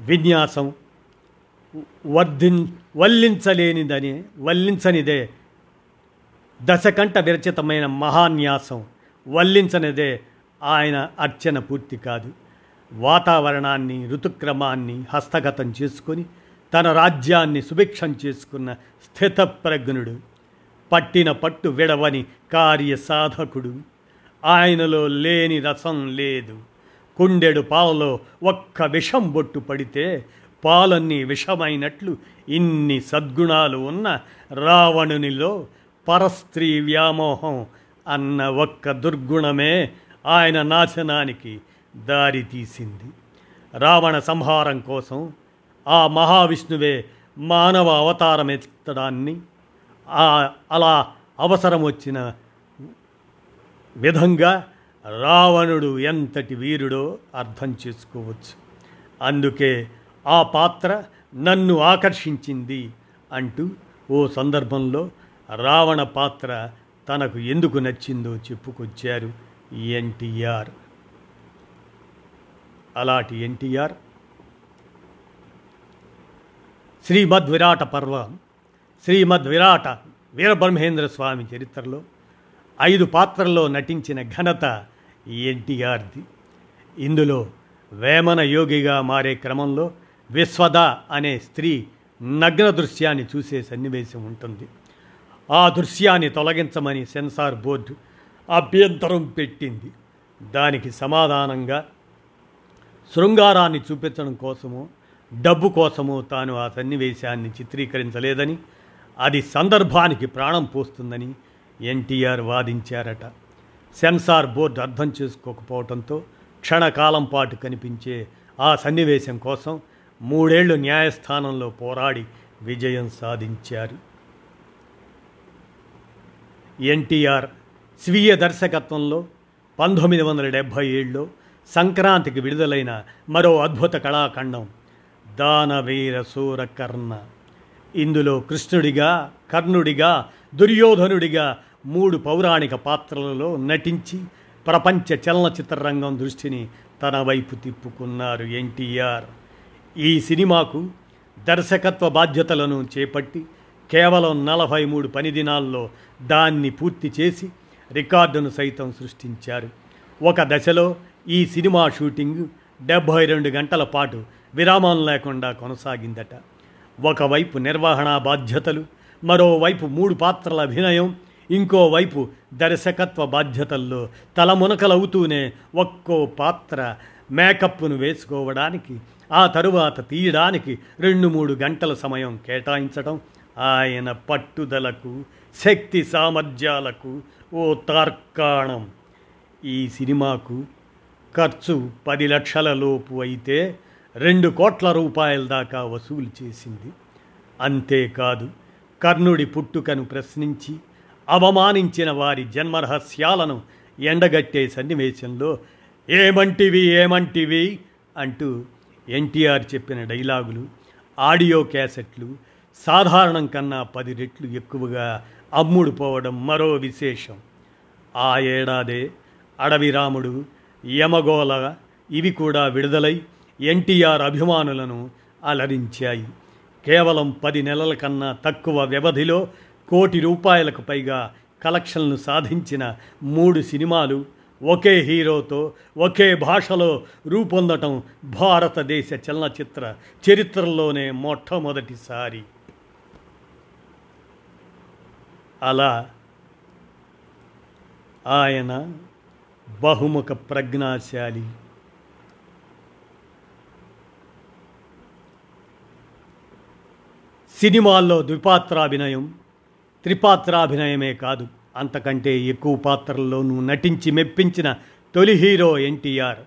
విన్యాసం వర్ధిన్ వల్లించలేనిదని వల్లించనిదే. దశకంట విరచితమైన మహాన్యాసం వల్లించనిదే. ఆయన అర్చన పూర్తి కాదు. వాతావరణాన్ని ఋతుక్రమాన్ని హస్తగతం చేసుకొని తన రాజ్యాన్ని సుభిక్షం చేసుకున్న స్థితప్రజ్ఞుడు పట్టిన పట్టు విడవని కార్య సాధకుడు ఆయనలో లేని రసం లేదు. కుండెడు పాలలో ఒక్క విషం బొట్టు పడితే పాలన్నీ విషమైనట్లు ఇన్ని సద్గుణాలు ఉన్న రావణునిలో పరస్త్రీ వ్యామోహం అన్న ఒక్క దుర్గుణమే ఆయన నాశనానికి దారి తీసింది. రావణ సంహారం కోసం ఆ మహావిష్ణువే మానవ అవతారం ఎత్తడాన్ని అలా అవసరం వచ్చిన విధంగా రావణుడు ఎంతటి వీరుడో అర్థం చేసుకోవచ్చు. అందుకే ఆ పాత్ర నన్ను ఆకర్షించింది అంటూ ఓ సందర్భంలో రావణ పాత్ర తనకు ఎందుకు నచ్చిందో చెప్పుకొచ్చారు ఎన్టీఆర్. అలాంటి ఎన్టీఆర్. శ్రీమద్ విరాట పర్వం శ్రీమద్ విరాట వీరబ్రహ్మేంద్ర స్వామి చరిత్రలో ఐదు పాత్రల్లో నటించిన ఘనత ఎన్టీఆర్ది. ఇందులో వేమన యోగిగా మారే క్రమంలో విశ్వద అనే స్త్రీ నగ్న దృశ్యాన్ని చూసే సన్నివేశం ఉంటుంది. ఆ దృశ్యాన్ని తొలగించమని సెన్సార్ బోర్డు అభ్యంతరం పెట్టింది. దానికి సమాధానంగా శృంగారాన్ని చూపించడం కోసము డబ్బు కోసము తాను ఆ సన్నివేశాన్ని చిత్రీకరించలేదని అది సందర్భానికి ప్రాణం పోస్తుందని ఎన్టీఆర్ వాదించారట. సెన్సార్ బోర్డు అర్థం చేసుకోకపోవడంతో క్షణకాలం పాటు కనిపించే ఆ సన్నివేశం కోసం మూడేళ్ళు న్యాయస్థానంలో పోరాడి విజయం సాధించారు. ఎన్టీఆర్ స్వీయ దర్శకత్వంలో పంతొమ్మిది వందల డెబ్భై ఏడులో సంక్రాంతికి విడుదలైన మరో అద్భుత కళాఖండం దానవీర సూరకర్ణ. ఇందులో కృష్ణుడిగా కర్ణుడిగా దుర్యోధనుడిగా మూడు పౌరాణిక పాత్రలలో నటించి ప్రపంచ చలనచిత్ర రంగం దృష్టిని తన వైపు తిప్పుకున్నారు ఎన్టీఆర్. ఈ సినిమాకు దర్శకత్వ బాధ్యతలను చేపట్టి కేవలం నలభై మూడు పని దినాల్లో దాన్ని పూర్తి చేసి రికార్డును సైతం సృష్టించారు. ఒక దశలో ఈ సినిమా షూటింగ్ డెబ్భై రెండు గంటల పాటు విరామం లేకుండా కొనసాగిందట. ఒకవైపు నిర్వహణ బాధ్యతలు మరోవైపు మూడు పాత్రల అభినయం ఇంకోవైపు దర్శకత్వ బాధ్యతల్లో తలమునకలవుతూనే ఒక్కో పాత్ర మేకప్ను వేసుకోవడానికి ఆ తరువాత తీయడానికి రెండు మూడు గంటల సమయం కేటాయించడం ఆయన పట్టుదలకు శక్తి సామర్థ్యాలకు ఓ తార్కాణం. ఈ సినిమాకు ఖర్చు పది లక్షల లోపు అయితే రెండు కోట్ల రూపాయల దాకా వసూలు చేసింది. అంతేకాదు కర్ణుడి పుట్టుకను ప్రశ్నించి అవమానించిన వారి జన్మరహస్యాలను ఎండగట్టే సన్నివేశంలో ఏమంటివి ఏమంటివి అంటూ ఎన్టీఆర్ చెప్పిన డైలాగులు ఆడియో క్యాసెట్లు సాధారణం కన్నా పది రెట్లు ఎక్కువగా అమ్ముడుపోవడం మరో విశేషం. ఆ ఏడాదే అడవి రాముడు యమగోళ ఇవి కూడా విడుదలై ఎన్టీఆర్ అభిమానులను అలరించాయి. కేవలం పది నెలల కన్నా తక్కువ వ్యవధిలో కోటి రూపాయలకు పైగా కలెక్షన్లు సాధించిన మూడు సినిమాలు ఒకే హీరోతో ఒకే భాషలో రూపొందటం భారతదేశ చలనచిత్ర చరిత్రలోనే మొట్టమొదటిసారి. అలా ఆయన బహుముఖ ప్రజ్ఞాశాలి. సినిమాల్లో ద్విపాత్రాభినయం త్రిపాత్రాభినయమే కాదు అంతకంటే ఎక్కువ పాత్రల్లోనూ నటించి మెప్పించిన తొలి హీరో ఎన్టీఆర్.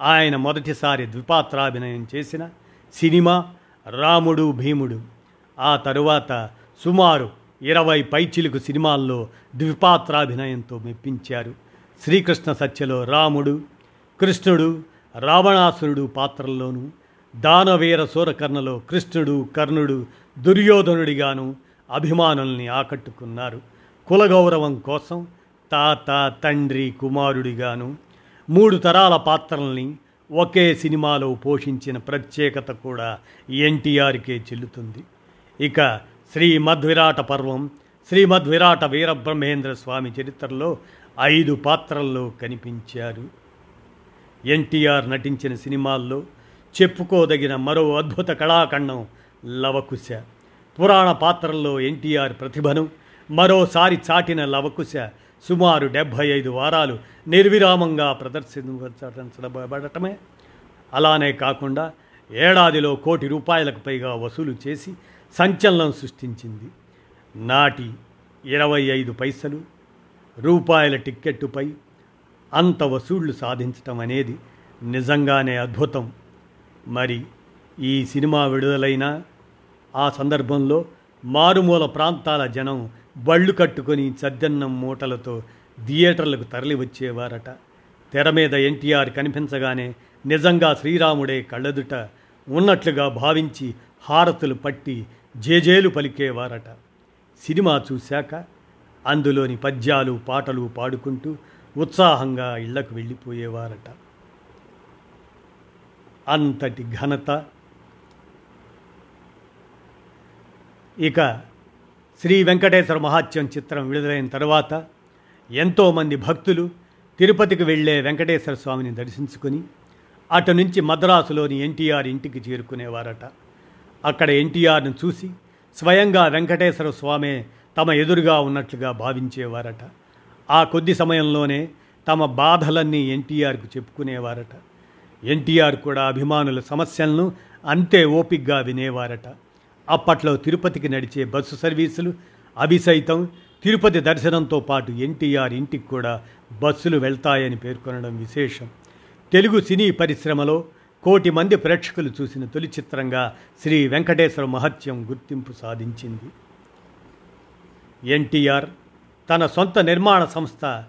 ఆయన మొదటిసారి ద్విపాత్రాభినయం చేసిన సినిమా రాముడు భీముడు. ఆ తరువాత సుమారు ఇరవై పైచిలుకు సినిమాల్లో ద్విపాత్రాభినయంతో మెప్పించారు. శ్రీకృష్ణ సత్యలో రాముడు కృష్ణుడు రావణాసురుడు పాత్రల్లోనూ దానవీర సూరకర్ణలో కృష్ణుడు కర్ణుడు దుర్యోధనుడిగాను అభిమానుల్ని ఆకట్టుకున్నారు. కులగౌరవం కోసం తాత తండ్రి కుమారుడిగాను మూడు తరాల పాత్రల్ని ఒకే సినిమాలో పోషించిన ప్రత్యేకత కూడా ఎన్టీఆర్కే చెల్లుతుంది. ఇక శ్రీమద్విరాట పర్వం శ్రీమద్విరాట వీరబ్రహ్మేంద్ర స్వామి చరిత్రలో ఐదు పాత్రల్లో కనిపించారు. ఎన్టీఆర్ నటించిన సినిమాల్లో చెప్పుకోదగిన మరో అద్భుత కళాఖండం లవకుశ. పురాణ పాత్రల్లో ఎన్టీఆర్ ప్రతిభను మరోసారి చాటిన లవకుశ సుమారు డెబ్భై ఐదు వారాలు నిర్విరామంగా ప్రదర్శించబడటమే. అలానే కాకుండా ఏడాదిలో కోటి రూపాయలకు పైగా వసూలు చేసి సంచలనం సృష్టించింది. నాటి ఇరవై ఐదు పైసలు రూపాయల టిక్కెట్టుపై అంత వసూళ్ళు సాధించటం అనేది నిజంగానే అద్భుతం. మరి ఈ సినిమా విడుదలైన ఆ సందర్భంలో మారుమూల ప్రాంతాల జనం బళ్ళు కట్టుకొని చద్దన్నం మూటలతో థియేటర్లకు తరలి వచ్చేవారట తెర మీద ఎన్టీఆర్ కనిపించగానే నిజంగా శ్రీరాముడే కళ్ళదుట ఉన్నట్లుగా భావించి హారతులు పట్టి జేజేలు పలికేవారట. సినిమా చూశాక అందులోని పద్యాలు పాటలు పాడుకుంటూ ఉత్సాహంగా ఇళ్ళకు వెళ్ళిపోయేవారట. అంతటి ఘనత. ఇక శ్రీ వెంకటేశ్వర మహాత్యం చిత్రం విడుదలైన తర్వాత ఎంతోమంది భక్తులు తిరుపతికి వెళ్ళే వెంకటేశ్వర స్వామిని దర్శించుకుని అటు నుంచి మద్రాసులోని ఎన్టీఆర్ ఇంటికి చేరుకునేవారట. అక్కడ ఎన్టీఆర్ను చూసి స్వయంగా వెంకటేశ్వర స్వామే తమ ఎదురుగా ఉన్నట్లుగా భావించేవారట. ఆ కొద్ది సమయంలోనే తమ బాధలన్నీ ఎన్టీఆర్కు చెప్పుకునేవారట. ఎన్టీఆర్ కూడా అభిమానుల సమస్యలను అంతే ఓపిగ్గా వినేవారట. అప్పట్లో తిరుపతికి నడిచే బస్సు సర్వీసులు అవి సైతం తిరుపతి దర్శనంతో పాటు ఎన్టీఆర్ ఇంటికి కూడా బస్సులు వెళ్తాయని పేర్కొనడం విశేషం. తెలుగు సినీ పరిశ్రమలో కోటి మంది ప్రేక్షకులు చూసిన తొలి చిత్రంగా శ్రీ వెంకటేశ్వర మహత్యం గుర్తింపు సాధించింది. ఎన్టీఆర్ తన సొంత నిర్మాణ సంస్థ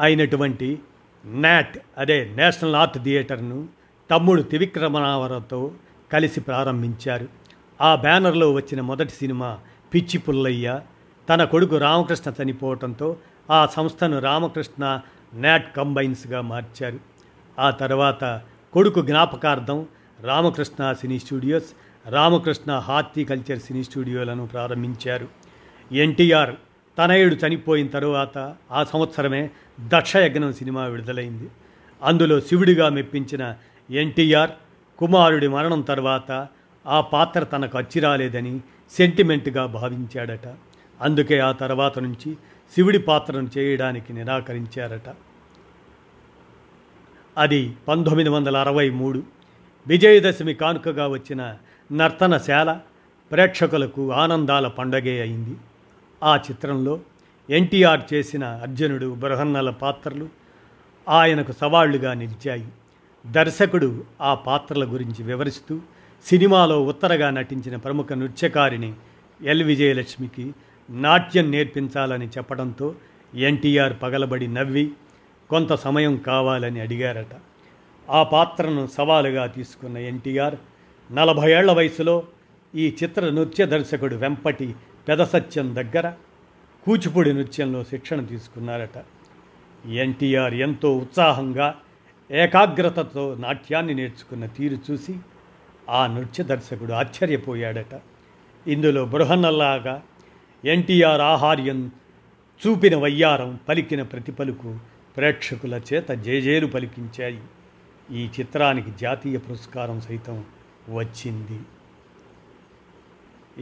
అయినటువంటి నాట్ అదే నేషనల్ ఆర్ట్ థియేటర్ను తమ్ముడు త్రివిక్రమనావరతో కలిసి ప్రారంభించారు. ఆ బ్యానర్లో వచ్చిన మొదటి సినిమా పిచ్చి పుల్లయ్య తన కొడుకు రామకృష్ణ చనిపోవటంతో ఆ సంస్థను రామకృష్ణ నాట్ కంబైన్స్గా మార్చారు. ఆ తర్వాత కొడుకు జ్ఞాపకార్థం Ramakrishna cine studios Ramakrishna horticulture cine స్టూడియోలను ప్రారంభించారు. ఎన్టీఆర్ తనయుడు చనిపోయిన తరువాత ఆ సంవత్సరమే దక్షయజ్ఞం సినిమా విడుదలైంది. అందులో శివుడిగా మెప్పించిన ఎన్టీఆర్ కుమారుడి మరణం తర్వాత ఆ పాత్ర తనకు అచ్చిరాలేదని సెంటిమెంట్గా భావించాడట. అందుకే ఆ తర్వాత నుంచి శివుడి పాత్రను చేయడానికి నిరాకరించారట. అది పంతొమ్మిది వందల అరవై మూడు విజయదశమి కానుకగా వచ్చిన నర్తనశాల ప్రేక్షకులకు ఆనందాల పండగే అయింది. ఆ చిత్రంలో ఎన్టీఆర్ చేసిన అర్జునుడు బృహన్నల పాత్రలు ఆయనకు సవాళ్ళుగా నిలిచాయి. దర్శకుడు ఆ పాత్రల గురించి వివరిస్తూ సినిమాలో ఉత్తరగా నటించిన ప్రముఖ నృత్యకారిణి ఎల్ విజయలక్ష్మికి నాట్యం నేర్పించాలని చెప్పడంతో ఎన్టీఆర్ పగలబడి నవ్వి కొంత సమయం కావాలని అడిగారట. ఆ పాత్రను సవాలుగా తీసుకున్న ఎన్టీఆర్ నలభై ఏళ్ళ వయసులో ఈ చిత్ర నృత్య దర్శకుడు వెంపటి పెదసత్యం దగ్గర కూచిపూడి నృత్యంలో శిక్షణ తీసుకున్నారట. ఎన్టీఆర్ ఎంతో ఉత్సాహంగా ఏకాగ్రతతో నాట్యాన్ని నేర్చుకున్న తీరు చూసి ఆ నృత్య దర్శకుడు ఆశ్చర్యపోయాడట. ఇందులో బృహన్నల్లాగా ఎన్టీఆర్ ఆహార్యం చూపిన వయ్యారం పలికిన ప్రతిపలుకు ప్రేక్షకుల చేత జేజేలు పలికించాయి. ఈ చిత్రానికి జాతీయ పురస్కారం సైతం వచ్చింది.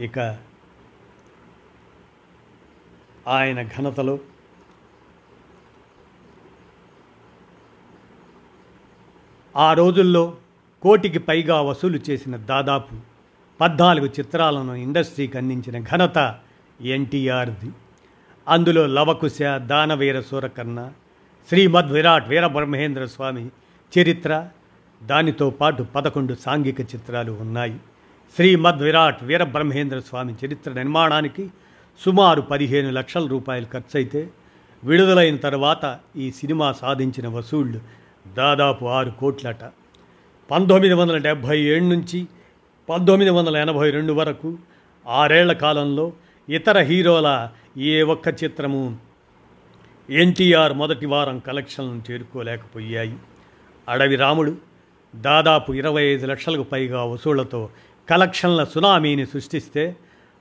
ఇక ఆయన ఘనతలో ఆ రోజుల్లో కోటికి పైగా వసూలు చేసిన దాదాపు పద్నాలుగు చిత్రాలను ఇండస్ట్రీకి అందించిన ఘనత ఎన్టీఆర్ది. అందులో లవకుశ దానవీర సూరకర్ణ శ్రీమద్ విరాట్ వీరబ్రహ్మేంద్ర స్వామి చరిత్ర దానితో పాటు పదకొండు సాంఘిక చిత్రాలు ఉన్నాయి. శ్రీమద్ విరాట్ వీరబ్రహ్మేంద్ర స్వామి చరిత్ర నిర్మాణానికి సుమారు పదిహేను లక్షల రూపాయలు ఖర్చయితే విడుదలైన తర్వాత ఈ సినిమా సాధించిన వసూళ్ళు దాదాపు ఆరు కోట్లట. పంతొమ్మిది వందల డెబ్భై ఏడు నుంచి పంతొమ్మిది వందల ఎనభై రెండు వరకు ఆరేళ్ళ కాలంలో ఇతర హీరోల ఏ ఒక్క చిత్రము ఎన్టీఆర్ మొదటి వారం కలెక్షన్లను చేరుకోలేకపోయాయి. అడవి రాముడు దాదాపు ఇరవై ఐదు లక్షలకు పైగా వసూళ్ళతో కలెక్షన్ల సునామీని సృష్టిస్తే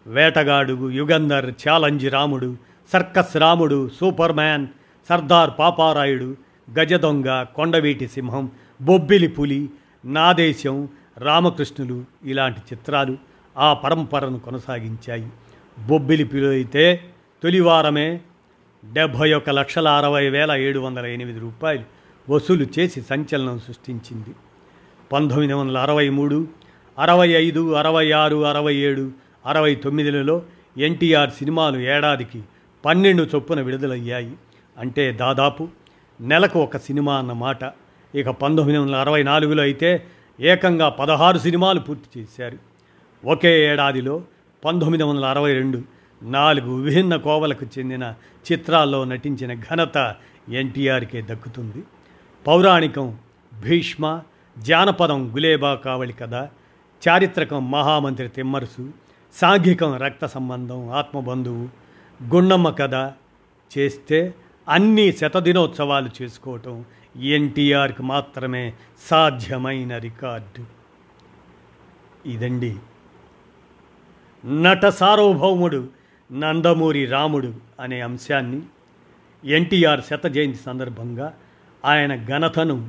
Vetagadu Yugandhar challenge Ramudu circus Ramudu superman Sardar Paparayudu Gajadonga Kondaveeti Simham Bobbili Puli నాదేశం రామకృష్ణులు ఇలాంటి చిత్రాలు ఆ పరంపరను కొనసాగించాయి. బొబ్బిలి పులి అయితే తొలివారమే డెబ్భై ఒక్క లక్షల అరవై వేల ఏడు వందల ఎనిమిది రూపాయలు వసూలు చేసి సంచలనం సృష్టించింది. పంతొమ్మిది వందల అరవై మూడు అరవై ఐదు అరవై ఆరు అరవై ఏడు అరవై తొమ్మిదిలలో ఎన్టీఆర్ సినిమాలు ఏడాదికి పన్నెండు చొప్పున విడుదలయ్యాయి. అంటే దాదాపు నెలకు ఒక సినిమా అన్నమాట ఇక పంతొమ్మిది వందల అరవై నాలుగులో అయితే ఏకంగా పదహారు సినిమాలు పూర్తి చేశారు. ఒకే ఏడాదిలో పంతొమ్మిది వందల అరవై రెండు నాలుగు విభిన్న కోవలకు చెందిన చిత్రాల్లో నటించిన ఘనత ఎన్టీఆర్కే దక్కుతుంది. పౌరాణికం భీష్మ జానపదం గులేబా కావళి కథ చారిత్రకం మహామంత్రి తిమ్మరుసు సాంఘికం రక్త సంబంధం ఆత్మబంధువు గుండమ్మ కథ చేస్తే అన్ని శతదినోత్సవాలు చేసుకోవటం ఎన్టీఆర్కి మాత్రమే సాధ్యమైన రికార్డు. ఇదండి. నట సార్వభౌముడు నందమూరి రాముడు అనే అంశాన్ని ఎన్టీఆర్ శత జయంతి సందర్భంగా ఆయన ఘనతను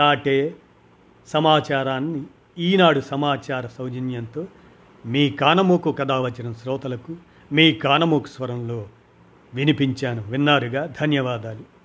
చాటే సమాచారాన్ని ఈనాడు సమాచార సౌజన్యంతో మీ కానమూకు కథ వచ్చిన శ్రోతలకు మీ కానమూకు స్వరంలో వినిపించాను. విన్నారుగా? ధన్యవాదాలు.